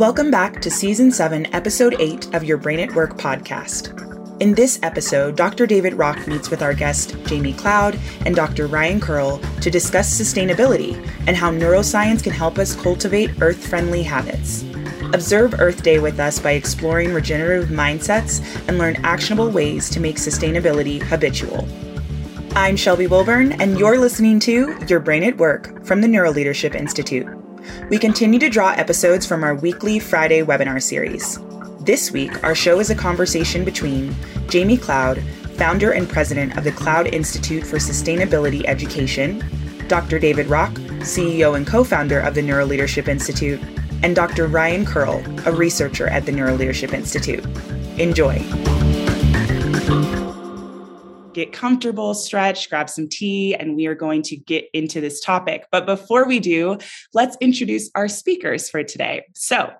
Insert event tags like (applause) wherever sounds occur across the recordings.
Welcome back to Season 7, Episode 8 of your Brain at Work podcast. In this episode, Dr. David Rock meets with our guest, Jamie Cloud, and Dr. Ryan Curl to discuss sustainability and how neuroscience can help us cultivate earth friendly habits. Observe Earth Day with us by exploring regenerative mindsets and learn actionable ways to make sustainability habitual. I'm Shelby Wilburn, and you're listening to Your Brain at Work from the Neuroleadership Institute. We continue to draw episodes from our weekly Friday webinar series. This week, our show is a conversation between Jamie Cloud, founder and president of the Cloud Institute for Sustainability Education, Dr. David Rock, CEO and co founder of the Neuroleadership Institute, and Dr. Ryan Curl, a researcher at the Neuroleadership Institute. Enjoy. Get comfortable, stretch, grab some tea, and we are going to get into this topic. But before we do, let's introduce our speakers for today. So,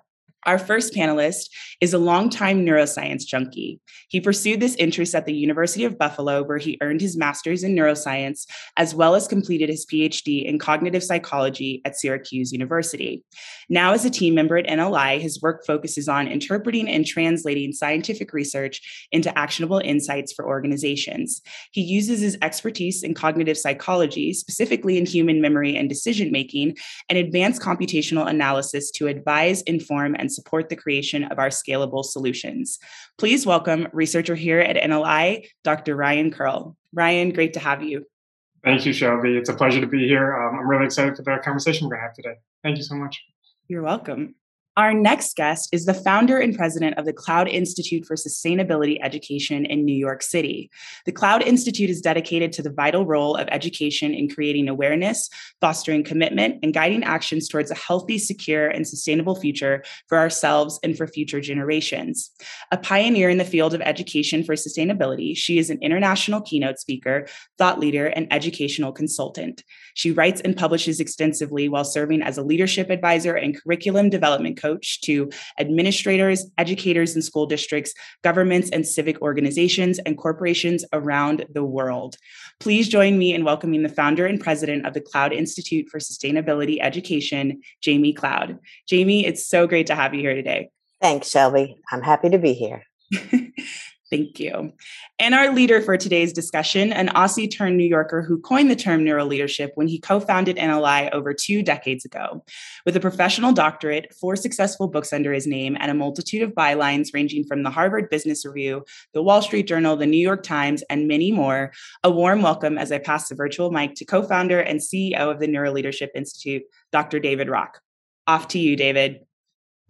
our first panelist is a longtime neuroscience junkie. He pursued this interest at the University of Buffalo, where he earned his master's in neuroscience, as well as completed his PhD in cognitive psychology at Syracuse University. Now, as a team member at NLI, his work focuses on interpreting and translating scientific research into actionable insights for organizations. He uses his expertise in cognitive psychology, specifically in human memory and decision making, and advanced computational analysis to advise, inform, and support the creation of our scalable solutions. Please welcome researcher here at NLI, Dr. Ryan Curl. Ryan, great to have you. Thank you, Shelby. It's a pleasure to be here. Um, I'm really excited for the conversation we're going to have today. Thank you so much. You're welcome. Our next guest is the founder and president of the Cloud Institute for Sustainability Education in New York City. The Cloud Institute is dedicated to the vital role of education in creating awareness, fostering commitment, and guiding actions towards a healthy, secure, and sustainable future for ourselves and for future generations. A pioneer in the field of education for sustainability, she is an international keynote speaker, thought leader, and educational consultant. She writes and publishes extensively while serving as a leadership advisor and curriculum development coach to administrators, educators in school districts, governments and civic organizations, and corporations around the world. Please join me in welcoming the founder and president of the Cloud Institute for Sustainability Education, Jamie Cloud. Jamie, it's so great to have you here today. Thanks, Shelby. I'm happy to be here. (laughs) Thank you. And our leader for today's discussion, an Aussie turned New Yorker who coined the term neuroleadership when he co founded NLI over two decades ago. With a professional doctorate, four successful books under his name, and a multitude of bylines ranging from the Harvard Business Review, the Wall Street Journal, the New York Times, and many more, a warm welcome as I pass the virtual mic to co founder and CEO of the Neuroleadership Institute, Dr. David Rock. Off to you, David.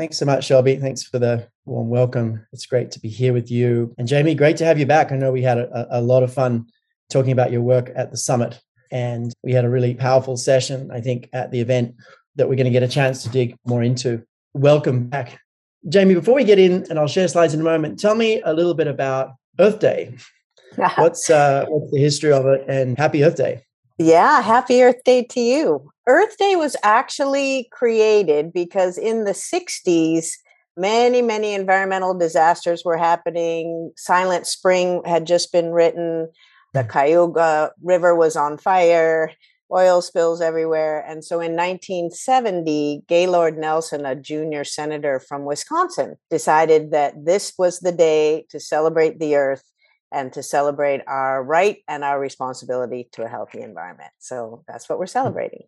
Thanks so much, Shelby. Thanks for the warm welcome. It's great to be here with you. And Jamie, great to have you back. I know we had a, a lot of fun talking about your work at the summit, and we had a really powerful session, I think, at the event that we're going to get a chance to dig more into. Welcome back. Jamie, before we get in, and I'll share slides in a moment, tell me a little bit about Earth Day. (laughs) what's uh, what's the history of it, and Happy Earth Day? Yeah, Happy Earth Day to you. Earth Day was actually created because in the 60s, many, many environmental disasters were happening. Silent Spring had just been written, the Cuyahoga River was on fire, oil spills everywhere. And so in 1970, Gaylord Nelson, a junior senator from Wisconsin, decided that this was the day to celebrate the earth and to celebrate our right and our responsibility to a healthy environment. So that's what we're hmm. celebrating.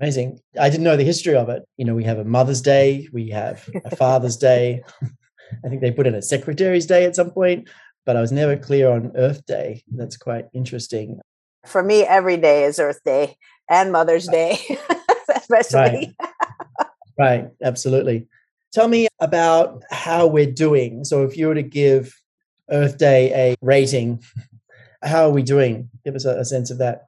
Amazing. I didn't know the history of it. You know, we have a Mother's Day, we have a (laughs) Father's Day. I think they put in a Secretary's Day at some point, but I was never clear on Earth Day. That's quite interesting. For me, every day is Earth Day and Mother's Day, (laughs) especially. Right. right, absolutely. Tell me about how we're doing. So, if you were to give Earth Day a rating, (laughs) how are we doing? Give us a, a sense of that.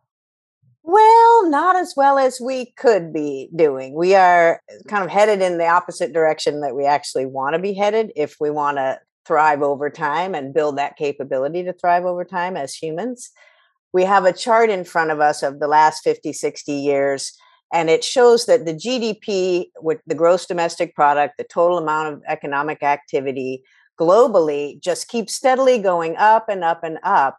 Well, not as well as we could be doing. We are kind of headed in the opposite direction that we actually want to be headed if we want to thrive over time and build that capability to thrive over time as humans. We have a chart in front of us of the last 50, 60 years, and it shows that the GDP, with the gross domestic product, the total amount of economic activity globally, just keeps steadily going up and up and up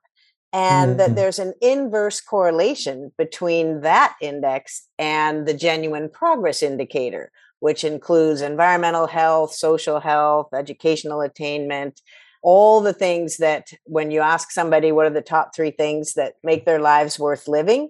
and mm-hmm. that there's an inverse correlation between that index and the genuine progress indicator, which includes environmental health, social health, educational attainment, all the things that when you ask somebody what are the top three things that make their lives worth living,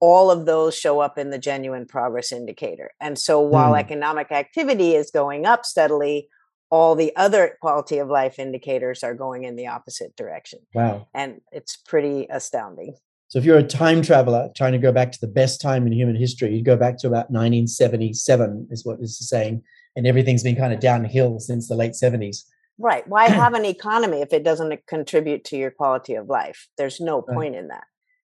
all of those show up in the genuine progress indicator. And so while mm. economic activity is going up steadily, all the other quality of life indicators are going in the opposite direction. Wow. And it's pretty astounding. So if you're a time traveler trying to go back to the best time in human history, you'd go back to about 1977 is what this is saying. And everything's been kind of downhill since the late 70s. Right. Why (clears throat) have an economy if it doesn't contribute to your quality of life? There's no point right. in that.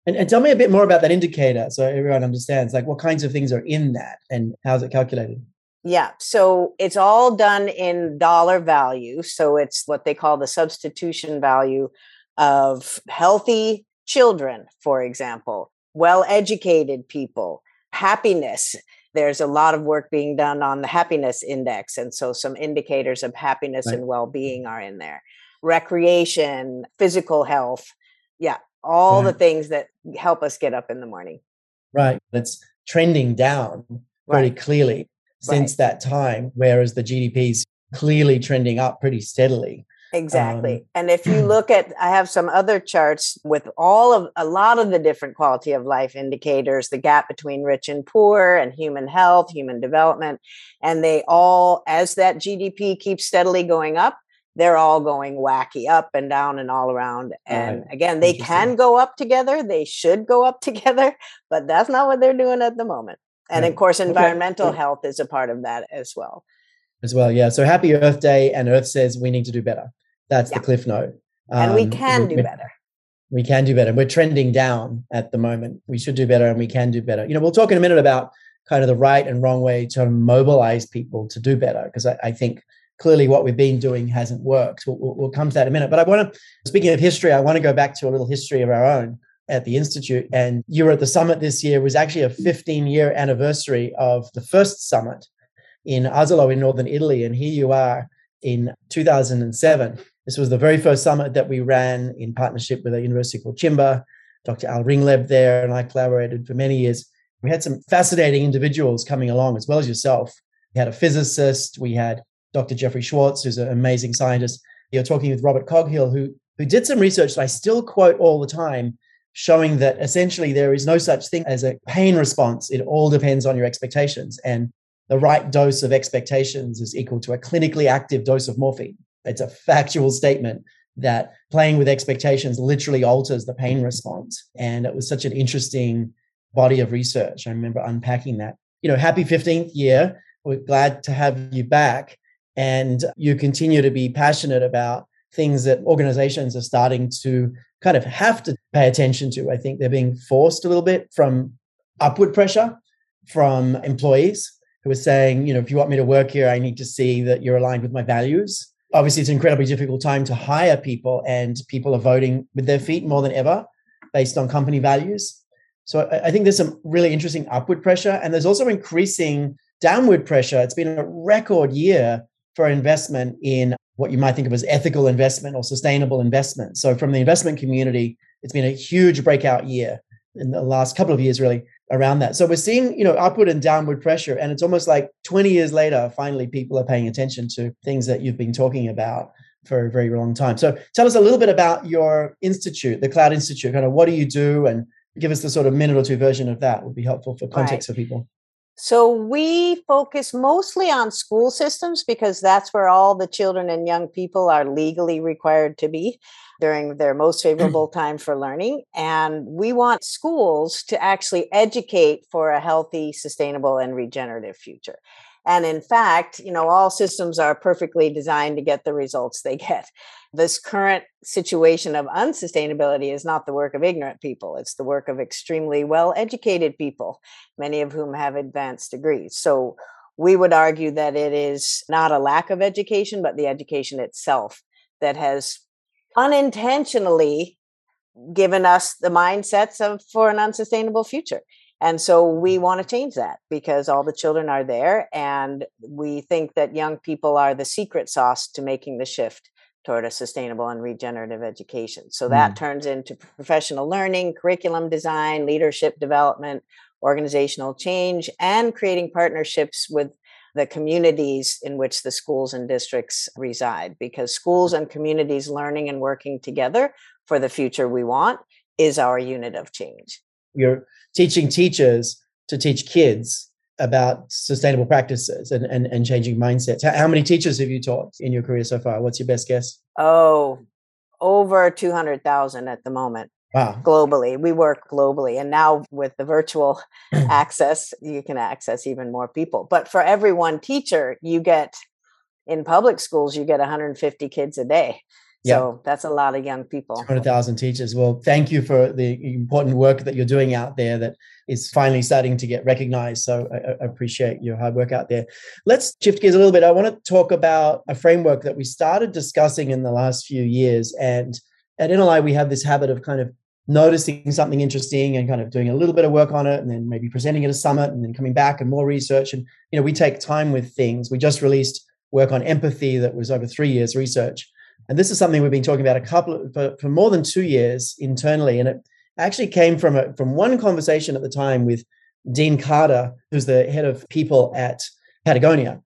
And, and, tell me a bit more about that indicator so everyone understands like what kinds of things are in that and how's it calculated? Yeah. So it's all done in dollar value. So it's what they call the substitution value of healthy children, for example, well educated people, happiness. There's a lot of work being done on the happiness index. And so some indicators of happiness right. and mm-hmm. well being are in there. Recreation, physical health. Yeah. All right. the things that help us get up in the morning. Right. It's trending down very right. clearly since right. that time, whereas the GDP is clearly trending up pretty steadily. Exactly. Um, and if you (clears throat) look at, I have some other charts with all of a lot of the different quality of life indicators, the gap between rich and poor, and human health, human development. And they all, as that GDP keeps steadily going up, they're all going wacky up and down and all around. And right. again, they can go up together. They should go up (laughs) together, but that's not what they're doing at the moment. And of course, environmental okay. health is a part of that as well. As well, yeah. So happy Earth Day, and Earth says we need to do better. That's yeah. the cliff note. Um, and we um, can do better. We can do better. We're trending down at the moment. We should do better, and we can do better. You know, we'll talk in a minute about kind of the right and wrong way to mobilize people to do better, because I, I think clearly what we've been doing hasn't worked. We'll, we'll, come to that in a minute. But I want to, speaking of history, I want to go back to a little history of our own at the Institute. And you were at the summit this year, it was actually a 15 year anniversary of the first summit in Asolo in northern Italy. And here you are in 2007. This was the very first summit that we ran in partnership with a university called CIMBA. Dr. Al Ringleb there and I collaborated for many years. We had some fascinating individuals coming along as well as yourself. We had a physicist, we had Dr. Jeffrey Schwartz, who's an amazing scientist. You're talking with Robert Coghill, who, who did some research that I still quote all the time showing that essentially there is no such thing as a pain response. It all depends on your expectations. And the right dose of expectations is equal to a clinically active dose of morphine. It's a factual statement that playing with expectations literally alters the pain response. And it was such an interesting body of research. I remember unpacking that. You know, happy 15th year. We're glad to have you back. And you continue to be passionate about things that organizations are starting to kind of have to pay attention to. I think they're being forced a little bit from upward pressure from employees who are saying, you know, if you want me to work here, I need to see that you're aligned with my values. Obviously, it's an incredibly difficult time to hire people, and people are voting with their feet more than ever based on company values. So I think there's some really interesting upward pressure, and there's also increasing downward pressure. It's been a record year for investment in what you might think of as ethical investment or sustainable investment. So, from the investment community, it's been a huge breakout year in the last couple of years, really around that. So, we're seeing you know upward and downward pressure, and it's almost like 20 years later, finally, people are paying attention to things that you've been talking about for a very long time. So, tell us a little bit about your institute, the Cloud Institute. Kind of what do you do, and give us the sort of minute or two version of that would be helpful for context right. for people. So we focus mostly on school systems because that's where all the children and young people are legally required to be during their most (clears throat) favorable time for learning. And we want schools to actually educate for a healthy, sustainable, and regenerative future. And in fact, you know, all systems are perfectly designed to get the results they get. This current situation of unsustainability is not the work of ignorant people. It's the work of extremely well educated people, many of whom have advanced degrees. So we would argue that it is not a lack of education, but the education itself that has unintentionally given us the mindsets of for an unsustainable future. And so we want to change that because all the children are there. And we think that young people are the secret sauce to making the shift toward a sustainable and regenerative education. So that mm. turns into professional learning, curriculum design, leadership development, organizational change, and creating partnerships with the communities in which the schools and districts reside. Because schools and communities learning and working together for the future we want is our unit of change. You're teaching teachers to teach kids about sustainable practices and, and, and changing mindsets. How, how many teachers have you taught in your career so far? What's your best guess? Oh, over 200,000 at the moment. Wow. Globally. We work globally. And now with the virtual (clears throat) access, you can access even more people. But for every one teacher, you get in public schools, you get 150 kids a day. So that's a lot of young people. 200,000 teachers. Well, thank you for the important work that you're doing out there that is finally starting to get recognized. So I, I appreciate your hard work out there. Let's shift gears a little bit. I want to talk about a framework that we started discussing in the last few years. And at NLI, we have this habit of kind of noticing something interesting and kind of doing a little bit of work on it and then maybe presenting at a summit and then coming back and more research. And, you know, we take time with things. We just released work on empathy that was over three years research and this is something we've been talking about a couple of, for, for more than two years internally. And it actually came from a, from one conversation at the time with Dean Carter, who's the head of people at Patagonia.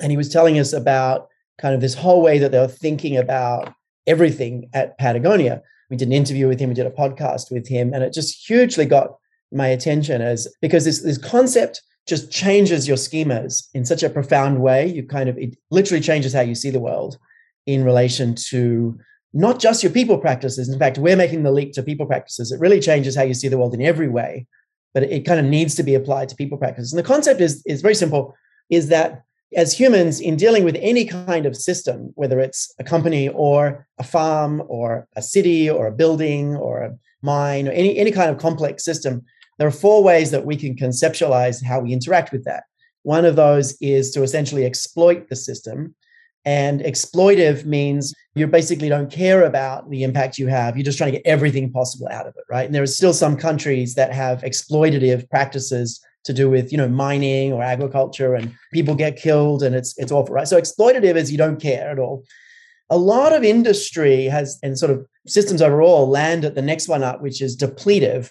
And he was telling us about kind of this whole way that they were thinking about everything at Patagonia. We did an interview with him, we did a podcast with him, and it just hugely got my attention as because this, this concept just changes your schemas in such a profound way. You kind of, it literally changes how you see the world in relation to not just your people practices. In fact, we're making the leap to people practices. It really changes how you see the world in every way, but it, kind of needs to be applied to people practices. And the concept is, is very simple, is that as humans, in dealing with any kind of system, whether it's a company or a farm or a city or a building or a mine or any, any kind of complex system, there are four ways that we can conceptualize how we interact with that. One of those is to essentially exploit the system and exploitive means you basically don't care about the impact you have. You're just trying to get everything possible out of it, right? And there are still some countries that have exploitative practices to do with, you know, mining or agriculture and people get killed and it's it's awful, right? So exploitative is you don't care at all. A lot of industry has and sort of systems overall land at the next one up, which is depletive,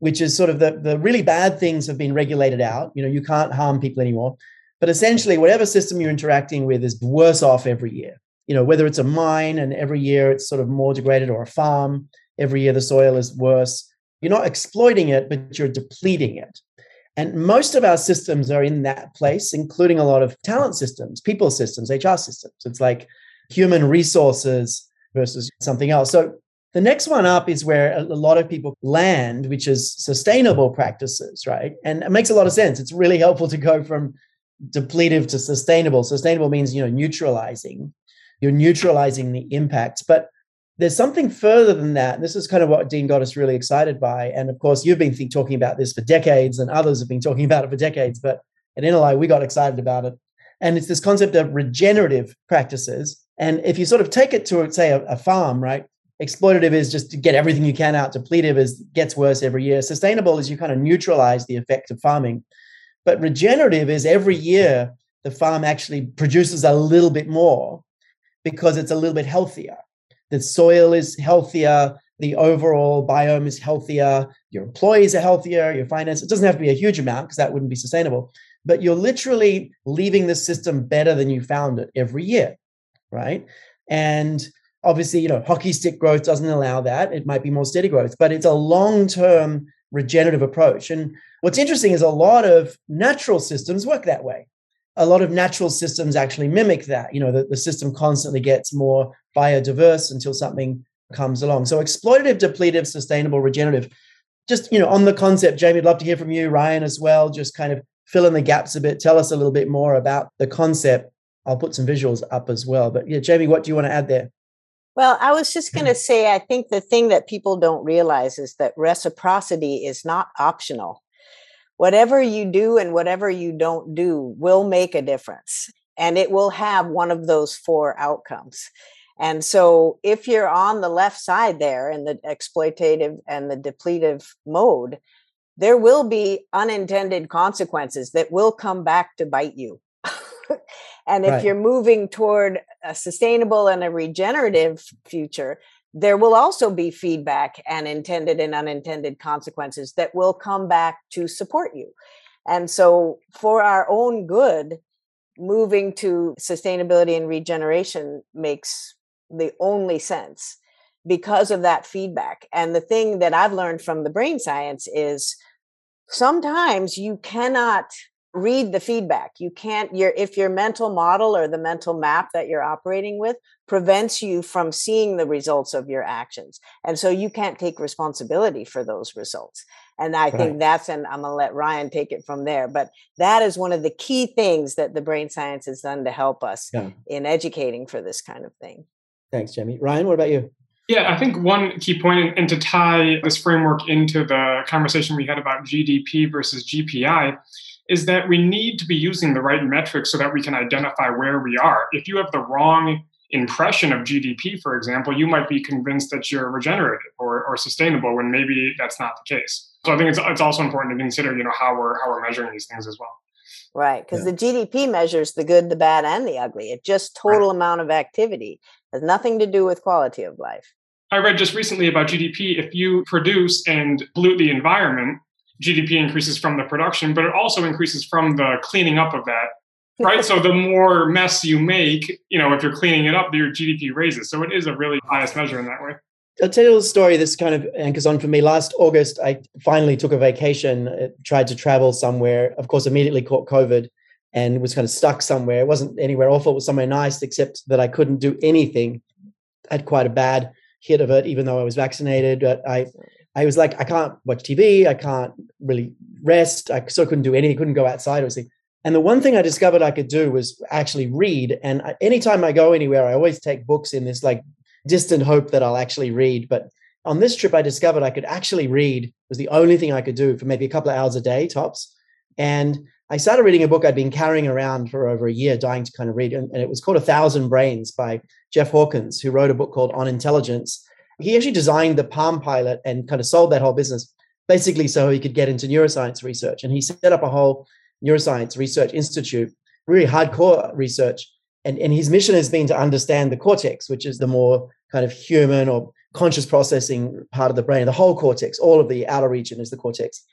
which is sort of the, the really bad things have been regulated out. You know, you can't harm people anymore. But essentially, whatever system you're interacting with is worse off every year. You know, whether it's a mine and every year it's sort of more degraded, or a farm, every year the soil is worse. You're not exploiting it, but you're depleting it. And most of our systems are in that place, including a lot of talent systems, people systems, HR systems. It's like human resources versus something else. So the next one up is where a lot of people land, which is sustainable practices, right? And it makes a lot of sense. It's really helpful to go from depletive to sustainable. Sustainable means, you know, neutralizing. You're neutralizing the impacts. But there's something further than that. And this is kind of what Dean got us really excited by. And of course, you've been talking about this for decades, and others have been talking about it for decades. But at NLI, we got excited about it. And it's this concept of regenerative practices. And if you sort of take it to, say, a, a farm, right? Exploitative is just to get everything you can out. Depletive is gets worse every year. Sustainable is you kind of neutralize the effect of farming. But regenerative is every year the farm actually produces a little bit more because it's a little bit healthier. The soil is healthier, the overall biome is healthier, your employees are healthier, your finance, it doesn't have to be a huge amount because that wouldn't be sustainable, but you're literally leaving the system better than you found it every year, right? And obviously, you know, hockey stick growth doesn't allow that. It might be more steady growth, but it's a long term regenerative approach. And what's interesting is a lot of natural systems work that way. A lot of natural systems actually mimic that. You know, the, the system constantly gets more biodiverse until something comes along. So exploitative, depletive, sustainable, regenerative. Just, you know, on the concept, Jamie, I'd love to hear from you, Ryan, as well. Just kind of fill in the gaps a bit. Tell us a little bit more about the concept. I'll put some visuals up as well. But yeah, Jamie, what do you want to add there? Well, I was just going to say, I think the thing that people don't realize is that reciprocity is not optional. Whatever you do and whatever you don't do will make a difference, and it will have one of those four outcomes. And so, if you're on the left side there in the exploitative and the depletive mode, there will be unintended consequences that will come back to bite you. (laughs) And if right. you're moving toward a sustainable and a regenerative future, there will also be feedback and intended and unintended consequences that will come back to support you. And so, for our own good, moving to sustainability and regeneration makes the only sense because of that feedback. And the thing that I've learned from the brain science is sometimes you cannot read the feedback. You can't your if your mental model or the mental map that you're operating with prevents you from seeing the results of your actions. And so you can't take responsibility for those results. And i right. think that's and i'm going to let ryan take it from there but that is one of the key things that the brain science has done to help us yeah. in educating for this kind of thing. Thanks jamie ryan what about you? Yeah, I think one key point, and to tie this framework into the conversation we had about GDP versus GPI, is that we need to be using the right metrics so that we can identify where we are. If you have the wrong impression of GDP, for example, you might be convinced that you're regenerative or, or sustainable when maybe that's not the case. So I think it's, it's also important to consider, you know, how we're how we're measuring these things as well. Right, because yeah. the GDP measures the good, the bad, and the ugly. It's just total right. amount of activity. It has nothing to do with quality of life. I read just recently about GDP. If you produce and pollute the environment, GDP increases from the production, but it also increases from the cleaning up of that. Right. so the more mess you make, you know, if you're cleaning it up, your GDP raises. So it is a really biased measure in that way. I'll tell you a little story. This kind of anchors on for me. Last August, I finally took a vacation, uh, tried to travel somewhere. Of course, immediately caught COVID and was kind of stuck somewhere. It wasn't anywhere awful. It was somewhere nice, except that I couldn't do anything. I had quite a bad hit of it, even though I was vaccinated. But I I was like, I can't watch TV. I can't really rest. I still couldn't do anything. Couldn't go outside. Like, and the one thing I discovered I could do was actually read. And I, anytime I go anywhere, I always take books in this like distant hope that I'll actually read. But on this trip, I discovered I could actually read. It was the only thing I could do for maybe a couple of hours a day tops. And I started reading a book I'd been carrying around for over a year, dying to kind of read. And, and it was called A Thousand Brains by Jeff Hawkins, who wrote a book called On Intelligence he actually designed the Palm Pilot and kind of sold that whole business basically so he could get into neuroscience research. And he set up a whole neuroscience research institute, really hardcore research. And, and his mission has been to understand the cortex, which is the more kind of human or conscious processing part of the brain, the whole cortex, all of the outer region is the cortex.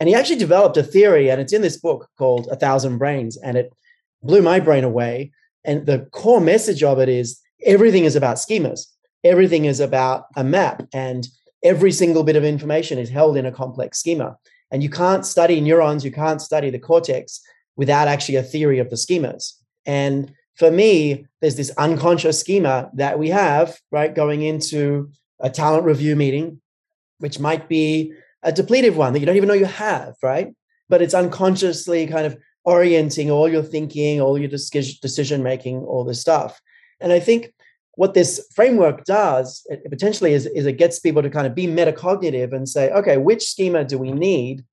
And he actually developed a theory, and it's in this book called A Thousand Brains, and it blew my brain away. And the core message of it is everything is about schemas everything is about a map and every single bit of information is held in a complex schema. And you can't study neurons, you can't study the cortex without actually a theory of the schemas. And for me, there's this unconscious schema that we have, right, going into a talent review meeting, which might be a depletive one that you don't even know you have, right? But it's unconsciously kind of orienting all your thinking, all your decision making, all this stuff. And I think what this framework does potentially is, is it gets people to kind of be metacognitive and say, okay, which schema do we need,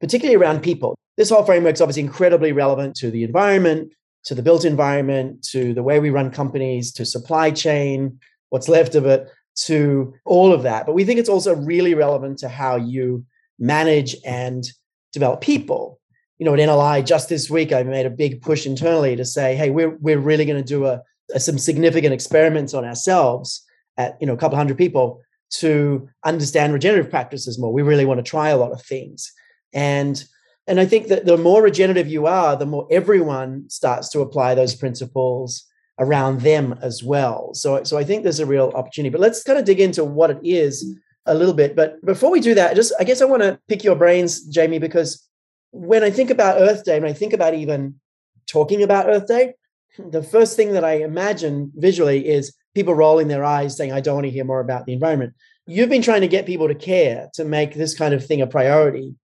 particularly around people? This whole framework is obviously incredibly relevant to the environment, to the built environment, to the way we run companies, to supply chain, what's left of it, to all of that. But we think it's also really relevant to how you manage and develop people. You know, at NLI just this week, I made a big push internally to say, hey, we're, we're really going to do a Uh, some significant experiments on ourselves at you know a couple hundred people to understand regenerative practices more. We really want to try a lot of things, and and I think that the more regenerative you are, the more everyone starts to apply those principles around them as well. So so I think there's a real opportunity. But let's kind of dig into what it is a little bit. But before we do that, just I guess I want to pick your brains, Jamie, because when I think about Earth Day, when I think about even talking about Earth Day, the first thing that I imagine visually is people rolling their eyes saying, I don't want to hear more about the environment. You've been trying to get people to care, to make this kind of thing a priority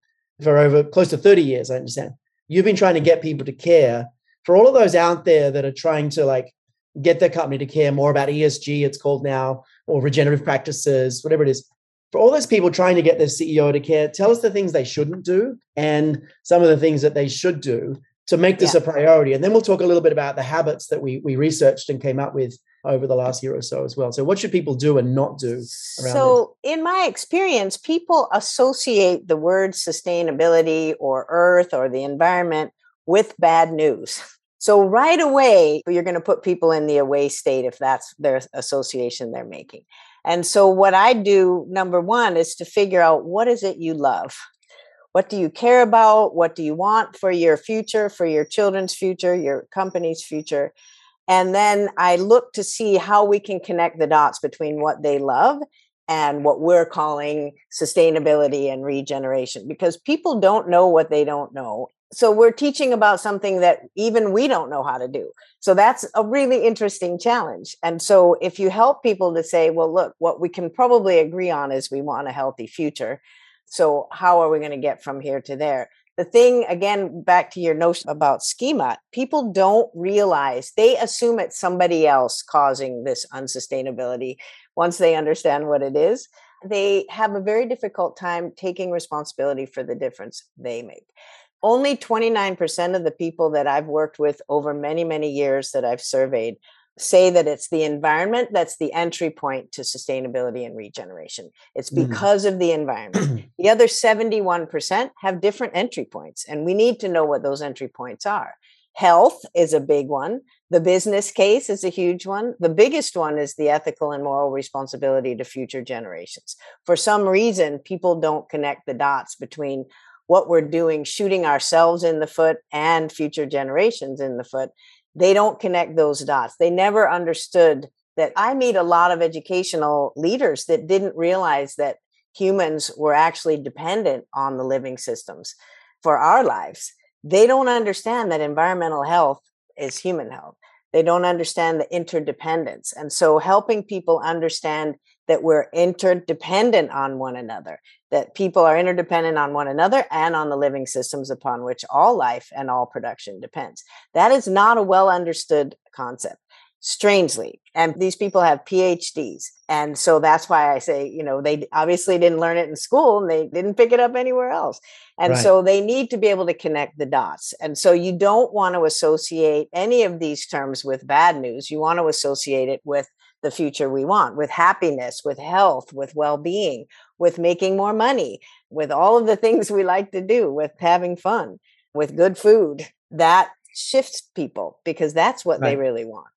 for over close to 30 years, I understand. You've been trying to get people to care. For all of those out there that are trying to like get their company to care more about ESG, it's called now, or regenerative practices, whatever it is. For all those people trying to get their CEO to care, tell us the things they shouldn't do and some of the things that they should do to make this yeah. a priority. And then we'll talk a little bit about the habits that we we researched and came up with over the last year or so as well. So what should people do and not do So this? in my experience, people associate the word sustainability or earth or the environment with bad news. So right away, you're going to put people in the away state if that's their association they're making. And so what I do, number one, is to figure out what is it you love? What do you care about? What do you want for your future, for your children's future, your company's future? And then I look to see how we can connect the dots between what they love and what we're calling sustainability and regeneration because people don't know what they don't know so we're teaching about something that even we don't know how to do so that's a really interesting challenge and so if you help people to say well look what we can probably agree on is we want a healthy future so how are we going to get from here to there? The thing again back to your notion about schema people don't realize they assume it's somebody else causing this unsustainability once they understand what it is. They have a very difficult time taking responsibility for the difference they make. Only 29% of the people that I've worked with over many, many years that I've surveyed say that it's the environment that's the entry point to sustainability and regeneration. It's mm. because mm. of the environment. (clears throat) the other 71% have different entry points, and we need to know what those entry points are. Health is a big one. The business case is a huge one. The biggest one is the ethical and moral responsibility to future generations. For some reason, people don't connect the dots between what we're doing, shooting ourselves in the foot and future generations in the foot, they don't connect those dots. They never understood that I meet a lot of educational leaders that didn't realize that humans were actually dependent on the living systems for our lives. They don't understand that environmental health is human health. They don't understand the interdependence. And so helping people understand that we're interdependent on one another, that people are interdependent on one another and on the living systems upon which all life and all production depends. That is not a well understood concept strangely. And these people have PhDs. And so that's why I say, you know, they obviously didn't learn it in school and they didn't pick it up anywhere else. And right. so they need to be able to connect the dots. And so you don't want to associate any of these terms with bad news. You want to associate it with the future we want, with happiness, with health, with well being, with making more money, with all of the things we like to do, with having fun, with good food. That shifts people because that's what right. they really want.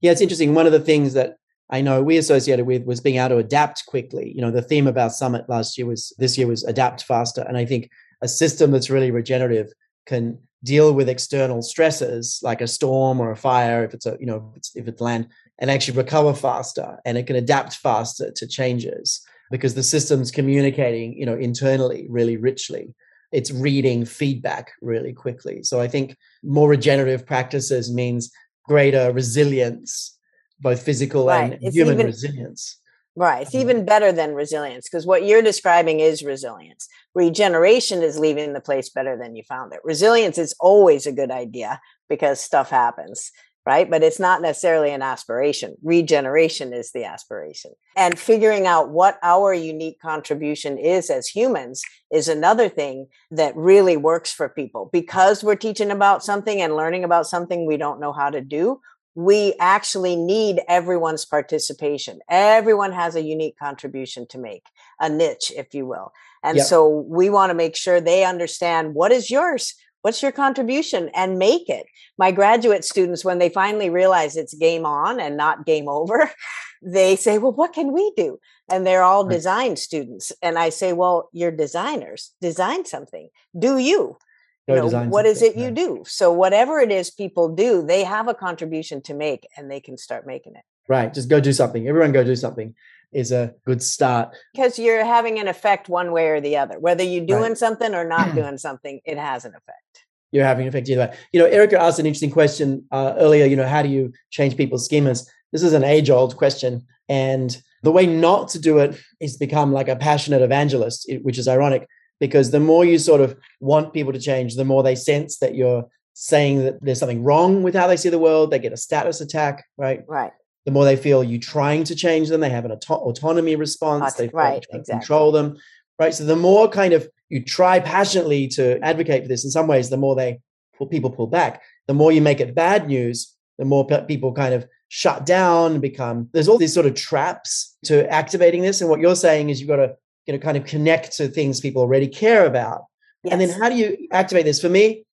Yeah, it's interesting. One of the things that I know we associated with was being able to adapt quickly. You know, the theme of our summit last year was this year was adapt faster. And I think a system that's really regenerative can deal with external stresses like a storm or a fire if it's a you know if it's, if it's land and actually recover faster and it can adapt faster to changes because the system's communicating you know internally really richly. It's reading feedback really quickly. So i think more regenerative practices means greater resilience both physical right. and it's human even, resilience. Right. It's mm-hmm. even better than resilience because what you're describing is resilience. Regeneration is leaving the place better than you found it. Resilience is always a good idea because stuff happens right? But it's not necessarily an aspiration. Regeneration is the aspiration. And figuring out what our unique contribution is as humans is another thing that really works for people. Because we're teaching about something and learning about something we don't know how to do, we actually need everyone's participation. Everyone has a unique contribution to make, a niche, if you will. And yep. so we want to make sure they understand what is yours what's your contribution? And make it. My graduate students when they finally realize it's game on and not game over (laughs) they say well what can we do? And they're all hmm. design students. And i say well you're designers. Design something. Do you. You know, what is it you do? So whatever it is people do they have a contribution to make and they can start making it. Right just go do something. Everyone go do something is a good start. Because you're having an effect one way or the other. Whether you're doing right. something or not (clears throat) doing something it has an effect. You're having an effect either way. You know erica asked an interesting question uh, earlier you know how do you change people's schemas? This is an age old question and the way not to do it is become like a passionate evangelist which is ironic because the more you sort of want people to change the more they sense that you're saying that there's something wrong with how they see the world they get a status attack right? Right the more they feel you trying to change them, they have an auto- autonomy response. They right, exactly. control them. Right. So the more kind of you try passionately to advocate for this, in some ways, the more they pull, people pull back. The more you make it bad news, the more people kind of shut down, and become. There's all these sort of traps to activating this. And what you're saying is you've got to you know kind of connect to things people already care about. Yes. And then how do you activate this? For me,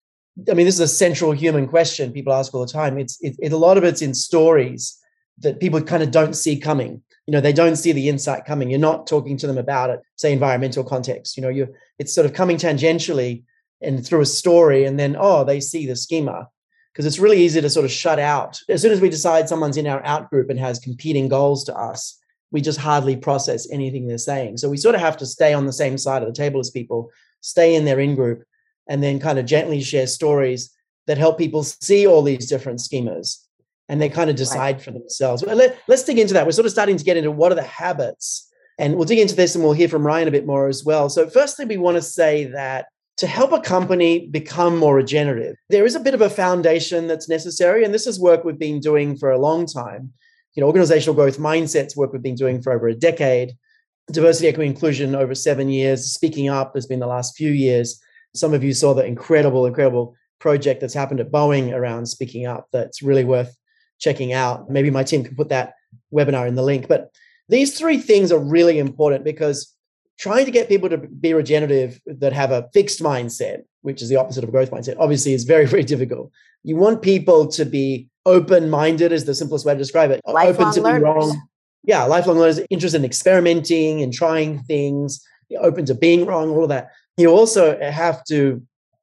I mean, this is a central human question people ask all the time. It's it, it, a lot of it's in stories that people kind of don't see coming. You know, they don't see the insight coming. You're not talking to them about it, say environmental context. You know, you it's sort of coming tangentially and through a story, and then oh, they see the schema because it's really easy to sort of shut out. As soon as we decide someone's in our out group and has competing goals to us, we just hardly process anything they're saying. So we sort of have to stay on the same side of the table as people, stay in their in group, and then kind of gently share stories that help people see all these different schemas and they kind of decide right. for themselves. Well, let, let's dig into that. We're sort of starting to get into what are the habits. And we'll dig into this and we'll hear from Ryan a bit more as well. So, firstly, we want to say that to help a company become more regenerative, there is a bit of a foundation that's necessary. And this is work we've been doing for a long time. You know, organizational growth mindsets work we've been doing for over a decade. Diversity, equity, inclusion over seven years. Speaking up has been the last few years. Some of you saw the incredible, incredible project that's happened at Boeing around speaking up that's really worth checking out. Maybe my team can put that webinar in the link. But these three things are really important because trying to get people to be regenerative that have a fixed mindset, which is the opposite of a growth mindset, obviously is very, (laughs) very difficult. You want people to be open minded, is the simplest way to describe it. Lifelong open to learners. be wrong. Yeah, lifelong learners, interested in experimenting and trying things, open to being wrong, all of that. You also have to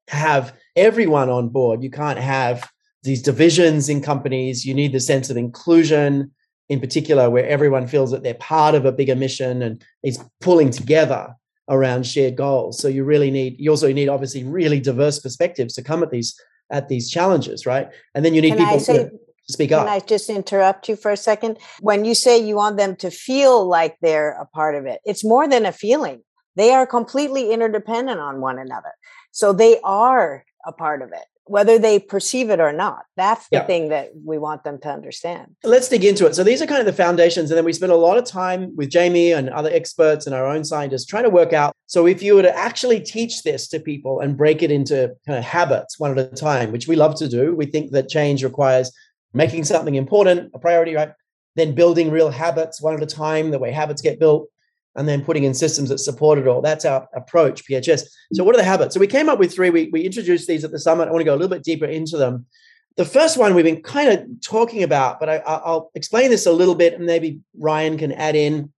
have everyone on board. You can't have these divisions in companies. You need the sense of inclusion, in particular, where everyone feels that they're part of a bigger mission and is pulling together around shared goals. So you really need, you also need obviously really diverse perspectives to come at these at these challenges, right? And then you need Can people say, to speak up. Can I just interrupt you for a second? When you say you want them to feel like they're a part of it, it's more than a feeling. They are completely interdependent on one another. So they are a part of it whether they perceive it or not. That's the yeah. thing that we want them to understand. Let's dig into it. So these are kind of the foundations. And then we spend a lot of time with Jamie and other experts and our own scientists trying to work out. So if you were to actually teach this to people and break it into kind of habits one at a time, which we love to do, we think that change requires making something important, a priority, right? Then building real habits one at a time, the way habits get built and then putting in systems that support it all. That's our approach, PHS. So, what are the habits? So, we came up with three. We, we introduced these at the summit. I want to go a little bit deeper into them. The first one we've been kind of talking about, but I, will explain this a little bit, and maybe Ryan can add in,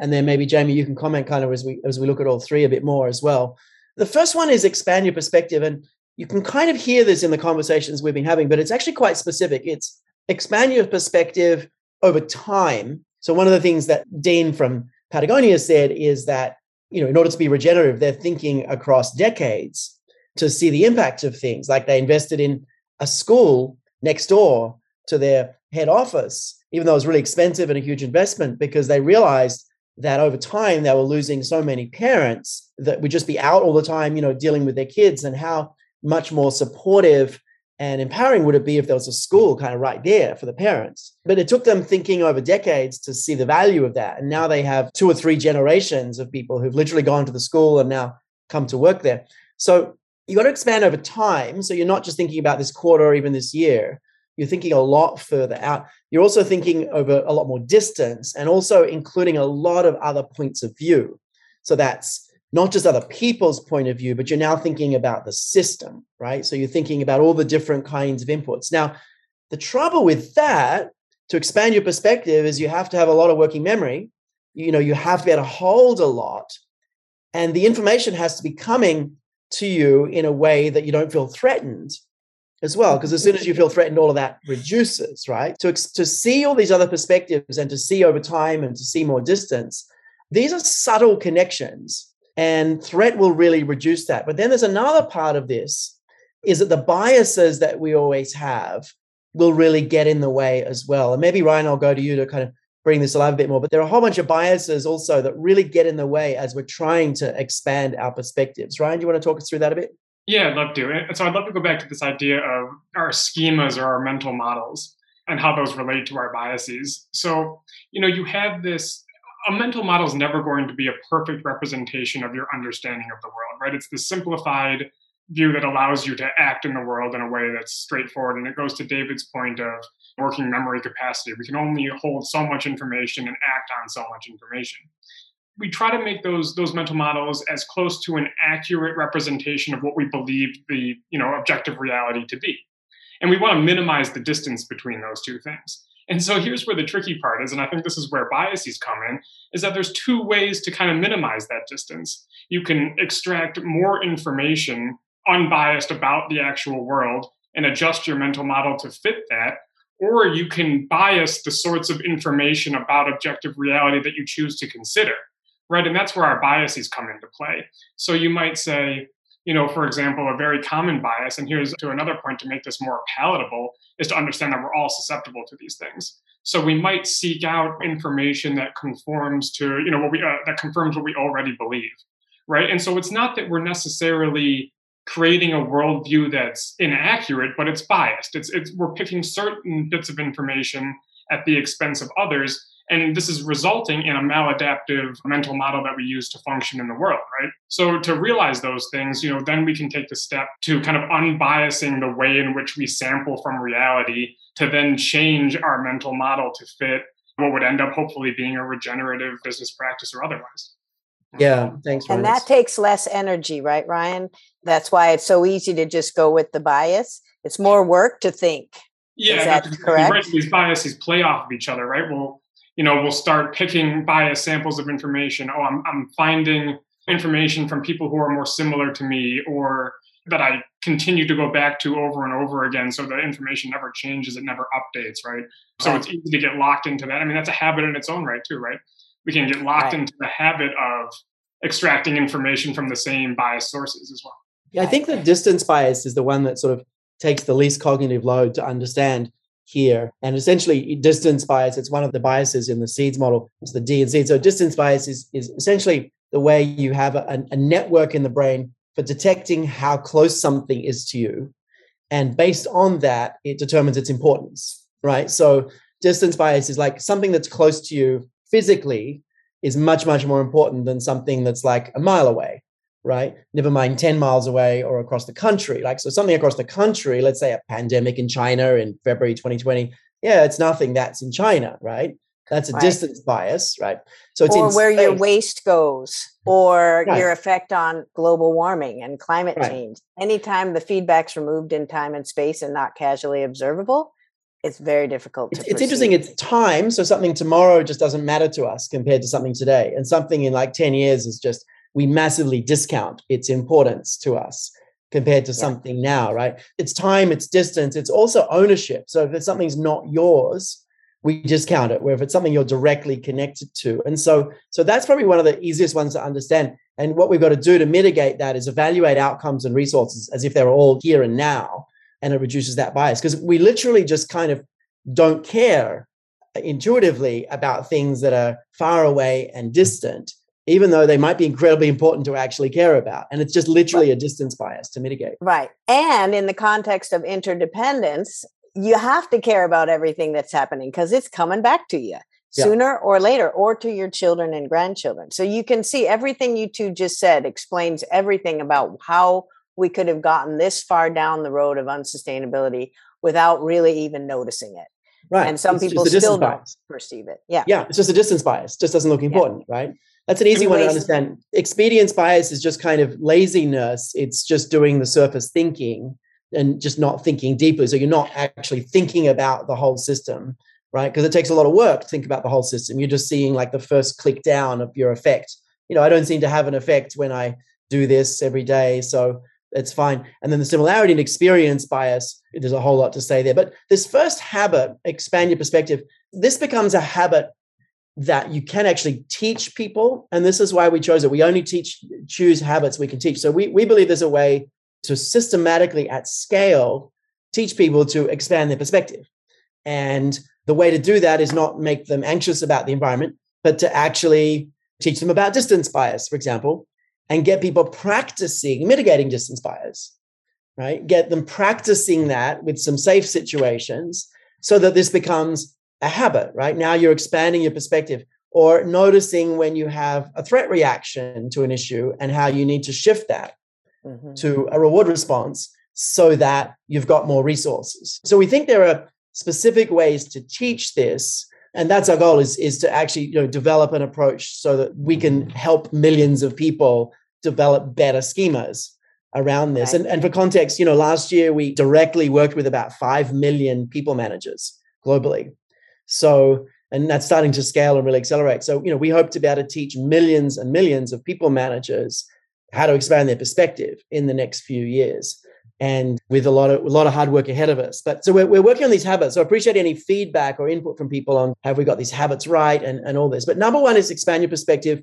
and then maybe Jamie, you can comment kind of as we as we look at all three a bit more as well. The first one is expand your perspective, and you can kind of hear this in the conversations we've been having, but it's actually quite specific. It's expand your perspective over time. So one of the things that Dean from Patagonia said is that, you know, in order to be regenerative, they're thinking across decades to see the impact of things. Like they invested in a school next door to their head office, even though it was really expensive and a huge investment, because they realized that over time they were losing so many parents that would just be out all the time, you know, dealing with their kids and how much more supportive and empowering would it be if there was a school kind of right there for the parents? But it took them thinking over decades to see the value of that. And now they have two or three generations of people who've literally gone to the school and now come to work there. So you got to expand over time. So you're not just thinking about this quarter or even this year. You're thinking a lot further out. You're also thinking over a lot more distance and also including a lot of other points of view. So that's not just other people's point of view, but you're now thinking about the system, right? So you're thinking about all the different kinds of inputs. Now, the trouble with that, to expand your perspective, is you have to have a lot of working memory. You know, you have to be able to hold a lot, and the information has to be coming to you in a way that you don't feel threatened as well because as soon as you feel threatened all of that reduces right to, to see all these other perspectives and to see over time and to see more distance these are subtle connections and threat will really reduce that. But then there's another part of this is that the biases that we always have will really get in the way as well. And maybe Ryan, I'll go to you to kind of bring this alive a bit more. But there are a whole bunch of biases also that really get in the way as we're trying to expand our perspectives. Ryan, do you want to talk us through that a bit? Yeah, I'd love to. And so I'd love to go back to this idea of our schemas or our mental models and how those relate to our biases. So, you know, you have this a mental model is never going to be a perfect representation of your understanding of the world, right? It's the simplified view that allows you to act in the world in a way that's straightforward. And it goes to David's point of working memory capacity. We can only hold so much information and act on so much information. we try to make those those mental models as close to an accurate representation of what we believe the you know objective reality to be and we want to minimize the distance between those two things and so here's where the tricky part is and i think this is where biases come in is that there's two ways to kind of minimize that distance you can extract more information unbiased about the actual world and adjust your mental model to fit that or you can bias the sorts of information about objective reality that you choose to consider right? And that's where our biases come into play. So you might say, you know, for example, a very common bias, and here's to another point to make this more palatable, is to understand that we're all susceptible to these things. So we might seek out information that conforms to, you know, what we uh, that confirms what we already believe, right? And so it's not that we're necessarily creating a worldview that's inaccurate, but it's biased. It's it's we're picking certain bits of information at the expense of others and this is resulting in a maladaptive mental model that we use to function in the world, right? So to realize those things, you know, then we can take the step to kind of unbiasing the way in which we sample from reality to then change our mental model to fit what would end up hopefully being a regenerative business practice or otherwise. Yeah, thanks. And that takes less energy, right, Ryan? That's why it's so easy to just go with the bias. It's more work to think. Yeah, Is that correct? Right. These biases play off of each other, right? Well, you know, we'll start picking bias samples of information. Oh, I'm, I'm finding information from people who are more similar to me or that I continue to go back to over and over again. So the information never changes, it never updates, right? So it's easy to get locked into that. I mean, that's a habit in its own right, too, right? We can get locked right. into the habit of extracting information from the same bias sources as well. Yeah, I think the distance bias is the one that sort of takes the least cognitive load to understand here. And essentially, distance bias, it's one of the biases in the seeds model. It's the D and seed. So distance bias is, is essentially the way you have a, a network in the brain for detecting how close something is to you. And based on that, it determines its importance, right? So distance bias is like something that's close to you physically is much, much more important than something that's like a mile away right? Never mind 10 miles away or across the country. Like, so something across the country, let's say a pandemic in China in February 2020, yeah, it's nothing that's in China, right? That's a right. distance bias, right? So it's or where space. your waste goes, or right. your effect on global warming and climate right. change. Anytime the feedback's removed in time and space and not casually observable, it's very difficult it's, it's, interesting it's time so something tomorrow just doesn't matter to us compared to something today and something in like 10 years is just we massively discount its importance to us compared to yeah. something now, right? It's time, it's distance, it's also ownership. So if it's something's not yours, we discount it. Where if it's something you're directly connected to, and so so that's probably one of the easiest ones to understand. And what we've got to do to mitigate that is evaluate outcomes and resources as if they were all here and now, and it reduces that bias because we literally just kind of don't care intuitively about things that are far away and distant even though they might be incredibly important to actually care about. And it's just literally a distance bias to mitigate. Right. And in the context of interdependence, you have to care about everything that's happening because it's coming back to you sooner yeah. or later, or to your children and grandchildren. So you can see everything you two just said explains everything about how we could have gotten this far down the road of unsustainability without really even noticing it. Right. And some it's people still don't perceive it. Yeah. Yeah. It's just a distance bias. Just doesn't look important, yeah. right? That's an easy one to understand. Expedience bias is just kind of laziness. It's just doing the surface thinking and just not thinking deeply. So you're not actually thinking about the whole system, right? Because it takes a lot of work to think about the whole system. You're just seeing like the first click down of your effect. You know, I don't seem to have an effect when I do this every day. So it's fine. And then the similarity and experience bias, there's a whole lot to say there. But this first habit, expand your perspective, this becomes a habit that you can actually teach people and this is why we chose it. We only teach choose habits we can teach. So we, we believe there's a way to systematically at scale teach people to expand their perspective. And the way to do that is not make them anxious about the environment but to actually teach them about distance bias for example and get people practicing mitigating distance bias right? Get them practicing that with some safe situations so that this becomes a habit, right? Now you're expanding your perspective or noticing when you have a threat reaction to an issue and how you need to shift that mm-hmm. to a reward response so that you've got more resources. So we think there are specific ways to teach this and that's our goal is is to actually you know develop an approach so that we can help millions of people develop better schemas around this. And, and for context, you know, last year we directly worked with about 5 million people managers globally. So, and that's starting to scale and really accelerate. So, you know, we hope to be able to teach millions and millions of people managers how to expand their perspective in the next few years. And with a lot of a lot of hard work ahead of us. But so we're, we're working on these habits. So I appreciate any feedback or input from people on have we got these habits right and, and all this. But number one is expand your perspective.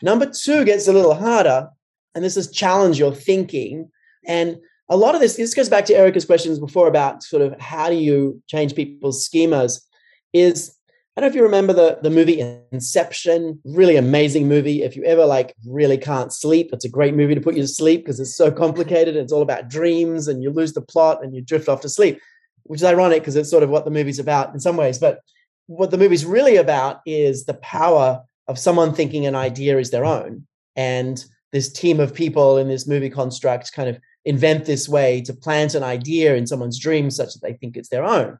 Number two gets a little harder, and this is challenge your thinking. And a lot of this, this goes back to Erica's questions before about sort of how do you change people's schemas, is I don't know if you remember the, the movie Inception, really amazing movie. If you ever like really can't sleep, it's a great movie to put you to sleep because it's so complicated. It's all about dreams and you lose the plot and you drift off to sleep, which is ironic because it's sort of what the movie's about in some ways. But what the movie's really about is the power of someone thinking an idea is their own. And this team of people in this movie construct kind of invent this way to plant an idea in someone's dream such that they think it's their own.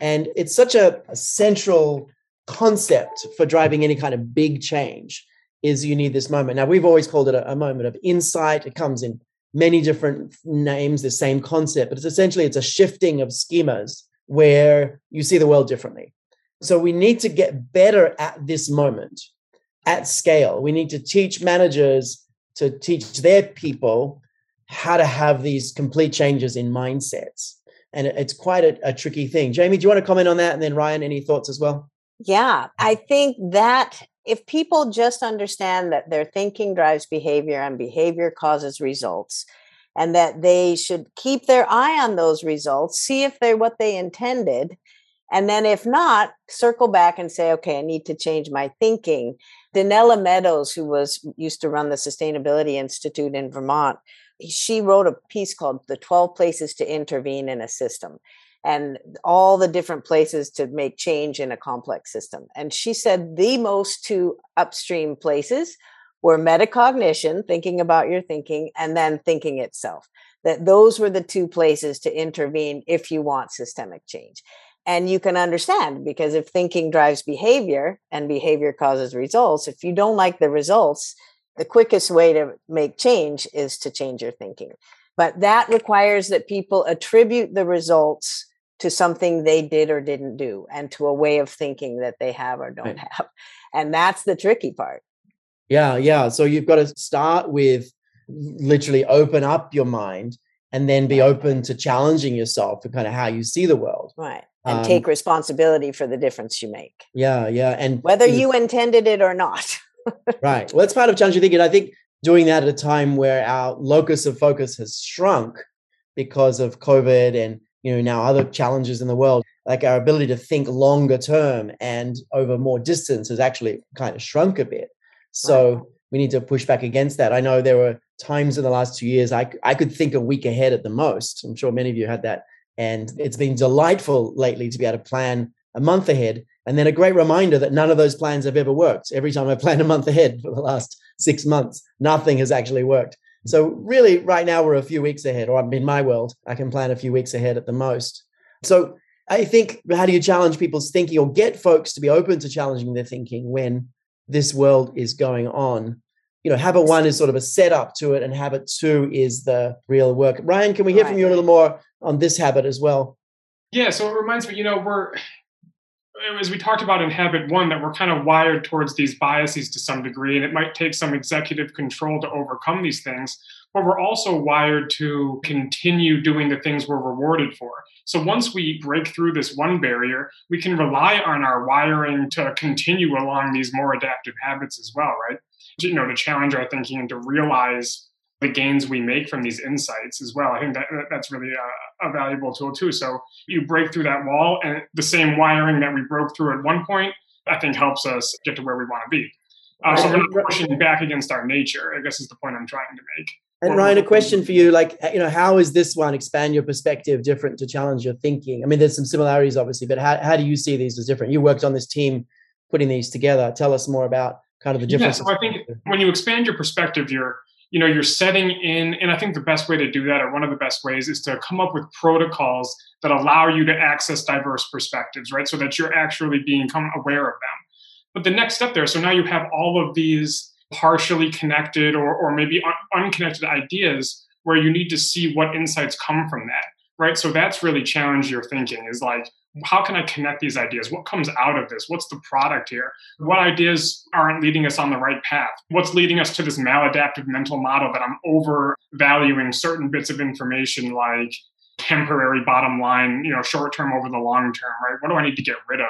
And it's such a, a central concept for driving any kind of big change is you need this moment. Now, we've always called it a, a, moment of insight. It comes in many different names, the same concept, but it's essentially it's a shifting of schemas where you see the world differently. So we need to get better at this moment at scale. We need to teach managers to teach their people how to have these complete changes in mindsets. And it's quite a, a tricky thing. Jamie, do you want to comment on that? And then Ryan, any thoughts as well? Yeah, I think that if people just understand that their thinking drives behavior and behavior causes results, and that they should keep their eye on those results, see if they're what they intended. And then, if not, circle back and say, okay, I need to change my thinking. Donella Meadows, who was used to run the Sustainability Institute in Vermont, she wrote a piece called The 12 Places to Intervene in a System and all the different places to make change in a complex system. And she said the most two upstream places were metacognition, thinking about your thinking, and then thinking itself. That those were the two places to intervene if you want systemic change. And you can understand because if thinking drives behavior and behavior causes results, if you don't like the results, the quickest way to make change is to change your thinking. But that requires that people attribute the results to something they did or didn't do and to a way of thinking that they have or don't right. have. And that's the tricky part. Yeah, yeah. So you've got to start with literally open up your mind and then be open to challenging yourself for kind of how you see the world. Right. And um, take responsibility for the difference you make. Yeah, yeah. And whether you intended it or not. (laughs) right. Well, that's part of challenging thinking. I think doing that at a time where our locus of focus has shrunk because of COVID and you know now other challenges in the world like our ability to think longer term and over more distance has actually kind of shrunk a bit so right. we need to push back against that i know there were times in the last two years I, I could think a week ahead at the most i'm sure many of you had that and it's been delightful lately to be able to plan a month ahead and then a great reminder that none of those plans have ever worked every time i plan a month ahead for the last six months nothing has actually worked so really, right now we're a few weeks ahead, or in my world, I can plan a few weeks ahead at the most. So I think how do you challenge people's thinking or get folks to be open to challenging their thinking when this world is going on? You know, habit one is sort of a setup to it, and habit two is the real work. Ryan, can we hear right. from you a little more on this habit as well? Yeah, so it reminds me, you know, we're Um, as we talked about in habit one, that we're kind of wired towards these biases to some degree, and it might take some executive control to overcome these things. But we're also wired to continue doing the things we're rewarded for. So once we break through this one barrier, we can rely on our wiring to continue along these more adaptive habits as well, right? You know, to challenge our thinking and to realize the gains we make from these insights as well. I think that that's really a, a, valuable tool too. So you break through that wall, and the same wiring that we broke through at one point, I think helps us get to where we want to be. Uh, so we're not pushing back against our nature. I guess is the point I'm trying to make. And Ryan, a question for you: like, you know, how is this one expand your perspective, different to challenge your thinking? I mean, there's some similarities, obviously, but how how do you see these as different? You worked on this team putting these together. Tell us more about kind of the difference. Yeah, so I think when you expand your perspective, you're you know you're setting in and i think the best way to do that or one of the best ways is to come up with protocols that allow you to access diverse perspectives right? So that you're actually being aware of them. But the next step there so now you have all of these partially connected or, or maybe un- unconnected ideas where you need to see what insights come from that right so that's really challenge your thinking is like how can I connect these ideas? What comes out of this? What's the product here? What ideas aren't leading us on the right path? What's leading us to this maladaptive mental model that I'm overvaluing certain bits of information like temporary bottom line, you know, short term over the long term, right? What do I need to get rid of?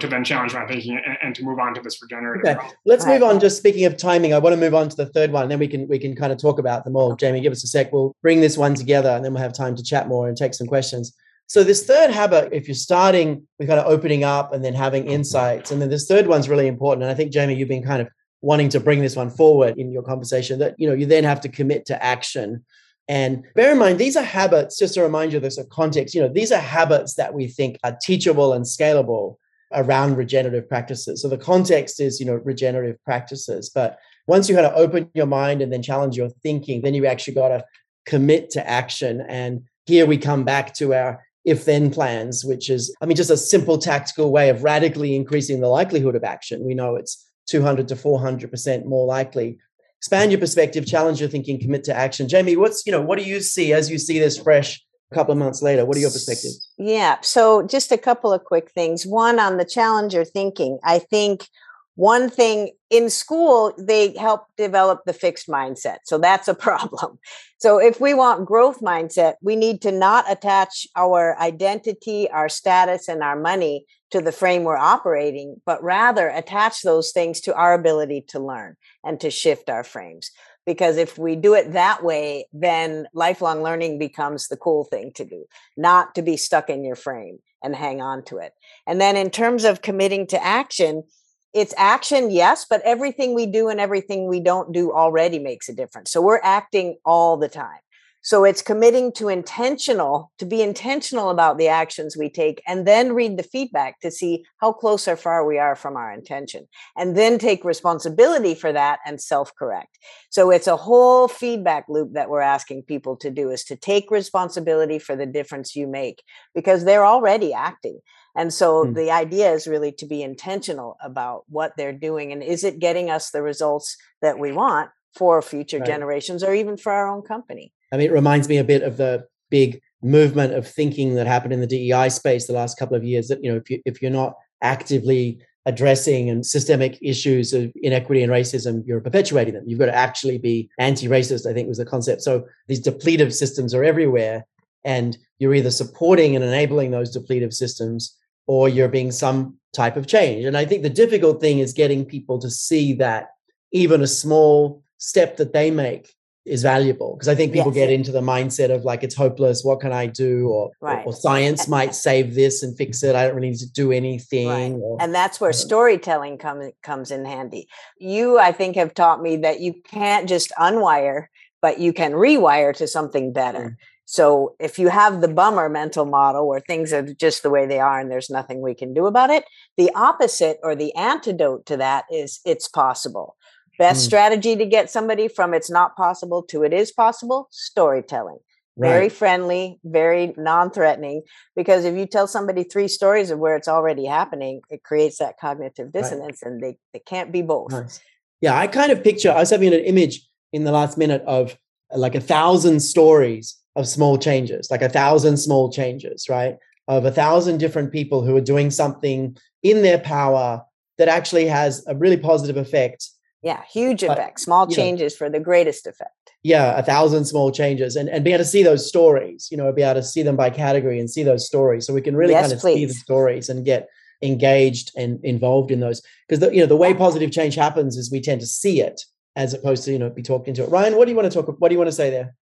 To then challenge my thinking and, and to move on to this regenerative. Okay, realm. let's move on. Just speaking of timing, I want to move on to the third one, and then we can we can kind of talk about them all. Jamie, give us a sec. We'll bring this one together, and then we'll have time to chat more and take some questions. So this third habit, if you're starting with kind of opening up and then having insights, and then this third one's really important. And I think Jamie, you've been kind of wanting to bring this one forward in your conversation that you know you then have to commit to action. And bear in mind, these are habits, just to remind you of this a context, you know, these are habits that we think are teachable and scalable around regenerative practices. So the context is, you know, regenerative practices. But once you kind of open your mind and then challenge your thinking, then you actually got to commit to action. And here we come back to our if then plans, which is, I mean, just a simple tactical way of radically increasing the likelihood of action. We know it's 200 to 400% more likely. Expand your perspective, challenge your thinking, commit to action. Jamie, what's, you know, what do you see as you see this fresh a couple of months later? What are your perspectives? Yeah. So just a couple of quick things. One on the challenger thinking. I think one thing in school they help develop the fixed mindset so that's a (laughs) problem so if we want growth mindset we need to not attach our identity our status and our money to the frame we're operating but rather attach those things to our ability to learn and to shift our frames because if we do it that way then lifelong learning becomes the cool thing to do not to be stuck in your frame and hang on to it. And then in terms of committing to action it's action yes but everything we do and everything we don't do already makes a difference. So we're acting all the time so it's committing to intentional to be intentional about the actions we take and then read the feedback to see how close or far we are from our intention and then take responsibility for that and self correct so it's a whole feedback loop that we're asking people to do is to take responsibility for the difference you make because they're already acting and so mm. the idea is really to be intentional about what they're doing and is it getting us the results that we want for future right. generations or even for our own company. I mean, it reminds me a bit of the big movement of thinking that happened in the DEI space the last couple of years that, you know, if you if you're not actively addressing and systemic issues of inequity and racism, you're perpetuating them. You've got to actually be anti-racist, I think was the concept. So these depletive systems are everywhere. And you're either supporting and enabling those depletive systems or you're being some type of change. And I think the difficult thing is getting people to see that even a small step that they make is valuable because I think people yes. get into the mindset of like it's hopeless. What can I do? Or, right. or, or science might save this and fix it. I don't really need to do anything. Right. Or, and that's where storytelling comes comes in handy. You, I think, have taught me that you can't just unwire, but you can rewire to something better. Mm. So if you have the bummer mental model where things are just the way they are and there's nothing we can do about it, the opposite or the antidote to that is it's possible. Best mm. strategy to get somebody from it's not possible to it is possible storytelling. Right. Very friendly, very non threatening. Because if you tell somebody three stories of where it's already happening, it creates that cognitive dissonance right. and they, they can't be both. Nice. Yeah, I kind of picture, I was having an image in the last minute of like a thousand stories of small changes, like a thousand small changes, right? Of a thousand different people who are doing something in their power that actually has a really positive effect. Yeah, huge but, effect. Small changes know, for the greatest effect. Yeah, a thousand small changes, and and be able to see those stories. You know, be able to see them by category and see those stories, so we can really yes, kind of please. see the stories and get engaged and involved in those. Because the you know the way positive change happens is we tend to see it as opposed to you know be talked into it. Ryan, what do you want to talk? What do you want to say there?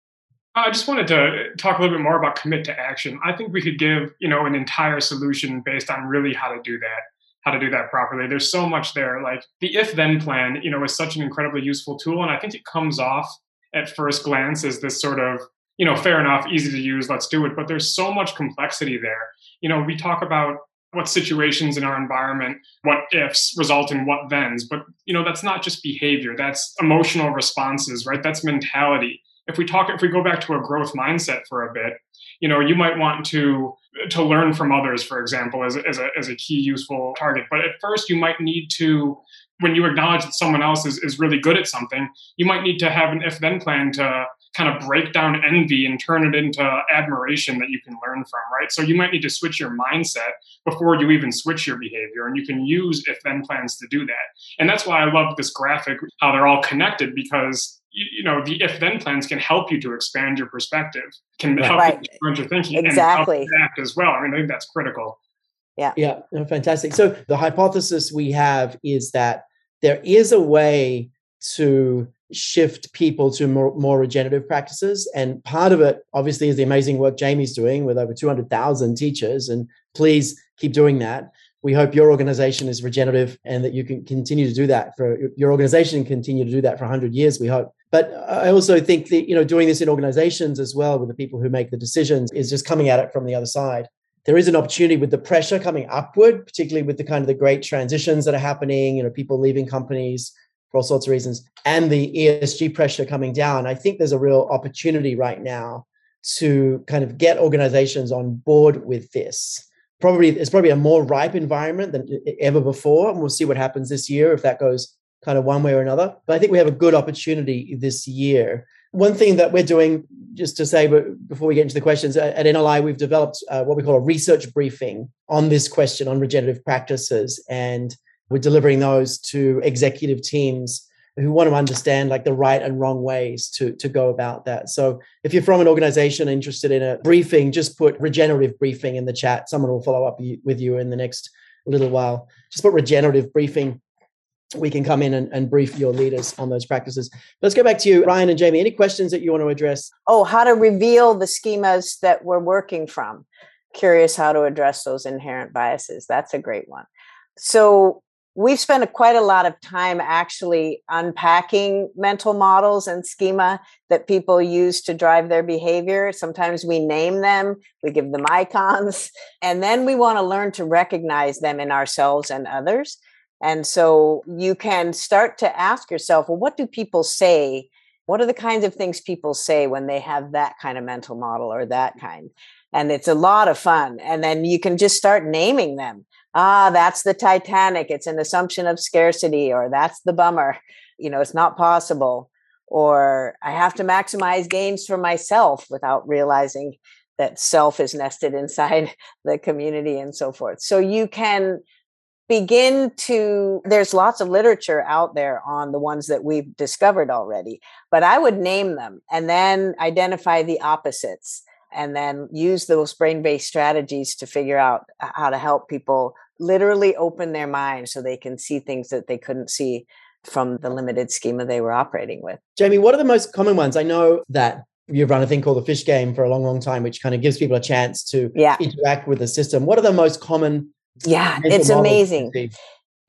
I just wanted to talk a little bit more about commit to action. I think we could give, you know, an entire solution based on really how to do that, how to do that properly. There's so much there. Like the if then plan, you know, is such an incredibly useful tool. And I think it comes off at first glance as this sort of, you know, fair enough, easy to use, let's do it. But there's so much complexity there. You know, we talk about what situations in our environment, what ifs result in what thens. But you know, that's not just behavior, that's emotional responses, right? That's mentality. If we talk, if we go back to a growth mindset for a bit, you know, you might want to to learn from others, for example, as a, as a, as a key useful target. But at first, you might need to when you acknowledge that someone else is, is really good at something, you might need to have an if then plan to kind of break down envy and turn it into admiration that you can learn from, right? So you might need to switch your mindset before you even switch your behavior. And you can use if then plans to do that. And that's why I love this graphic, how they're all connected, because you know the if then plans can help you to expand your perspective can help right. you change your thinking exactly. and help act as well i mean i think that's critical yeah yeah fantastic so the hypothesis we have is that there is a way to shift people to more, more regenerative practices. And part of it, obviously, is the amazing work Jamie's doing with over 200,000 teachers. And please keep doing that. We hope your organization is regenerative and that you can continue to do that for your organization and continue to do that for 100 years, we hope. But I also think that, you know, doing this in organizations as well with the people who make the decisions is just coming at it from the other side. There is an opportunity with the pressure coming upward, particularly with the kind of the great transitions that are happening, you know, people leaving companies, for all sorts of reasons, and the ESG pressure coming down, I think there's a real opportunity right now to kind of get organizations on board with this. Probably it's probably a more ripe environment than ever before, and we'll see what happens this year if that goes kind of one way or another. But I think we have a good opportunity this year. One thing that we're doing, just to say, before we get into the questions, at NLI we've developed uh, what we call a research briefing on this question on regenerative practices, and we're delivering those to executive teams who want to understand like the right and wrong ways to to go about that. So if you're from an organization interested in a briefing, just put regenerative briefing in the chat. Someone will follow up with you in the next little while. Just put regenerative briefing. We can come in and, and brief your leaders on those practices. Let's go back to you, Ryan and Jamie. Any questions that you want to address? Oh, how to reveal the schemas that we're working from. Curious how to address those inherent biases. That's a great one. So we've spent quite a lot of time actually unpacking mental models and schema that people use to drive their behavior. Sometimes we name them, we give them icons, and then we want to learn to recognize them in ourselves and others. And so you can start to ask yourself, well, what do people say? What are the kinds of things people say when they have that kind of mental model or that kind? And it's a lot of fun. And then you can just start naming them ah, that's the Titanic. It's an assumption of scarcity, or that's the bummer. (laughs) You know, it's not possible. Or I have to maximize gains for myself without realizing that self is nested (laughs) inside the community and so forth. So you can begin to, there's lots of literature out there on the ones that we've discovered already, but I would name them and then identify the opposites and then use those brain based strategies to figure out uh, how to help people literally open their mind so they can see things that they couldn't see from the limited schema they were operating with. Jamie, what are the most common ones? I know that you've run a thing called the fish game for a long, long time, which kind of gives people a chance to yeah. interact with the system. What are the most common? Yeah, it's amazing.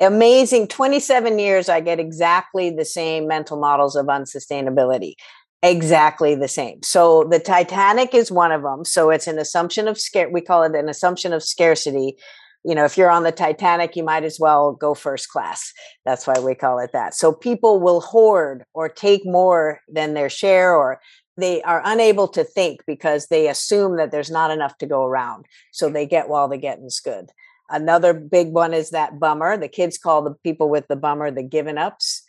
Amazing. 27 years, I get exactly the same mental models of unsustainability. Exactly the same. So the Titanic is one of them. So it's an assumption of scare. We call it an assumption of scarcity you know, if you're on the Titanic, you might as well go first class. That's why we call it that. So people will hoard or take more than their share, or they are unable to think because they assume that there's not enough to go around. So they get while the getting's good. Another big one is that bummer. The kids call the people with the bummer the given ups.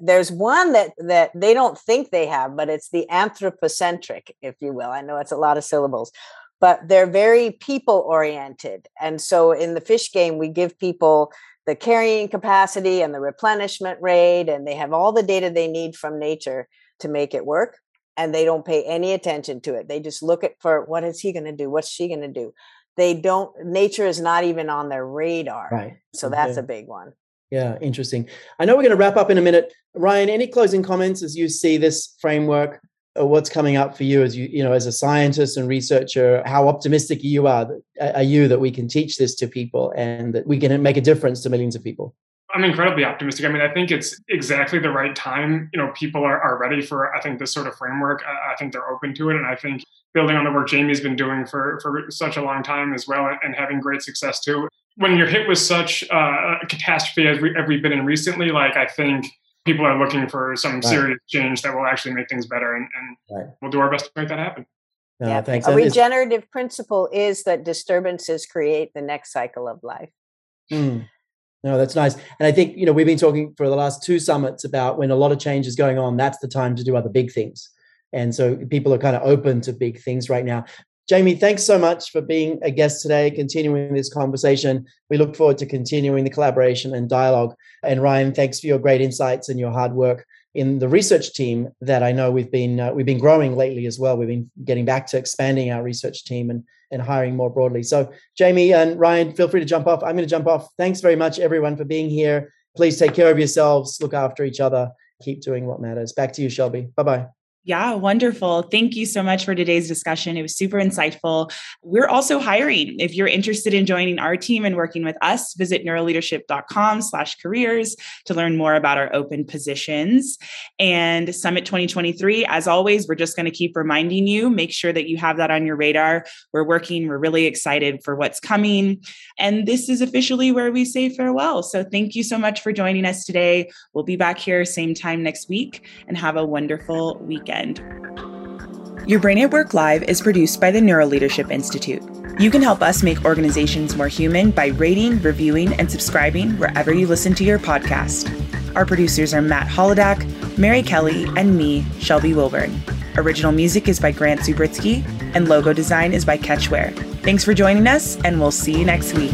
There's one that that they don't think they have, but it's the anthropocentric, if you will. I know it's a lot of syllables but they're very people oriented. And so in the fish game, we give people the carrying capacity and the replenishment rate, and they have all the data they need from nature to make it work. And they don't pay any attention to it. They just look at for what is he going to do? What's she going to do? They don't, nature is not even on their radar. Right. So that's a big one. Yeah, interesting. I know we're going to wrap up in a minute. Ryan, any closing comments as you see this framework uh, what's coming up for you as you you know as a scientist and researcher how optimistic you are are you that we can teach this to people and that we can make a difference to millions of people i'm incredibly optimistic i mean i think it's exactly the right time you know people are, are ready for i think this sort of framework I, I think they're open to it and i think building on the work Jamie's been doing for, for such a long time as well and having great success too. When you're hit with such uh, a catastrophe as, we, as we've been in recently, like I think people are looking for some right. serious change that will actually make things better and, and right. we'll do our best to make that happen. No, yeah. thanks. A regenerative principle is that disturbances create the next cycle of life. Mm. No, that's nice. And I think, you know, we've been talking for the last two summits about when a lot of change is going on, that's the time to do other big things. And so people are kind of open to big things right now. Jamie, thanks so much for being a guest today, continuing this conversation. We look forward to continuing the collaboration and dialogue. And Ryan, thanks for your great insights and your hard work in the research team that I know we've been uh, we've been growing lately as well. We've been getting back to expanding our research team and and hiring more broadly. So Jamie and Ryan, feel free to jump off. I'm going to jump off. Thanks very much everyone for being here. Please take care of yourselves, look after each other, keep doing what matters. Back to you Shelby. Bye-bye. Yeah, wonderful. Thank you so much for today's discussion. It was super insightful. We're also hiring. If you're interested in joining our team and working with us, visit neuroleadership.com slash careers to learn more about our open positions. And Summit 2023, as always, we're just going to keep reminding you, make sure that you have that on your radar. We're working, we're really excited for what's coming. And this is officially where we say farewell. So thank you so much for joining us today. We'll be back here same time next week and have a wonderful weekend weekend. Your Brain at Work Live is produced by the Neuroleadership Institute. You can help us make organizations more human by rating, reviewing, and subscribing wherever you listen to your podcast. Our producers are Matt Holodak, Mary Kelly, and me, Shelby Wilburn. Original music is by Grant Zubritsky, and logo design is by Catchware. Thanks for joining us, and we'll see you next week.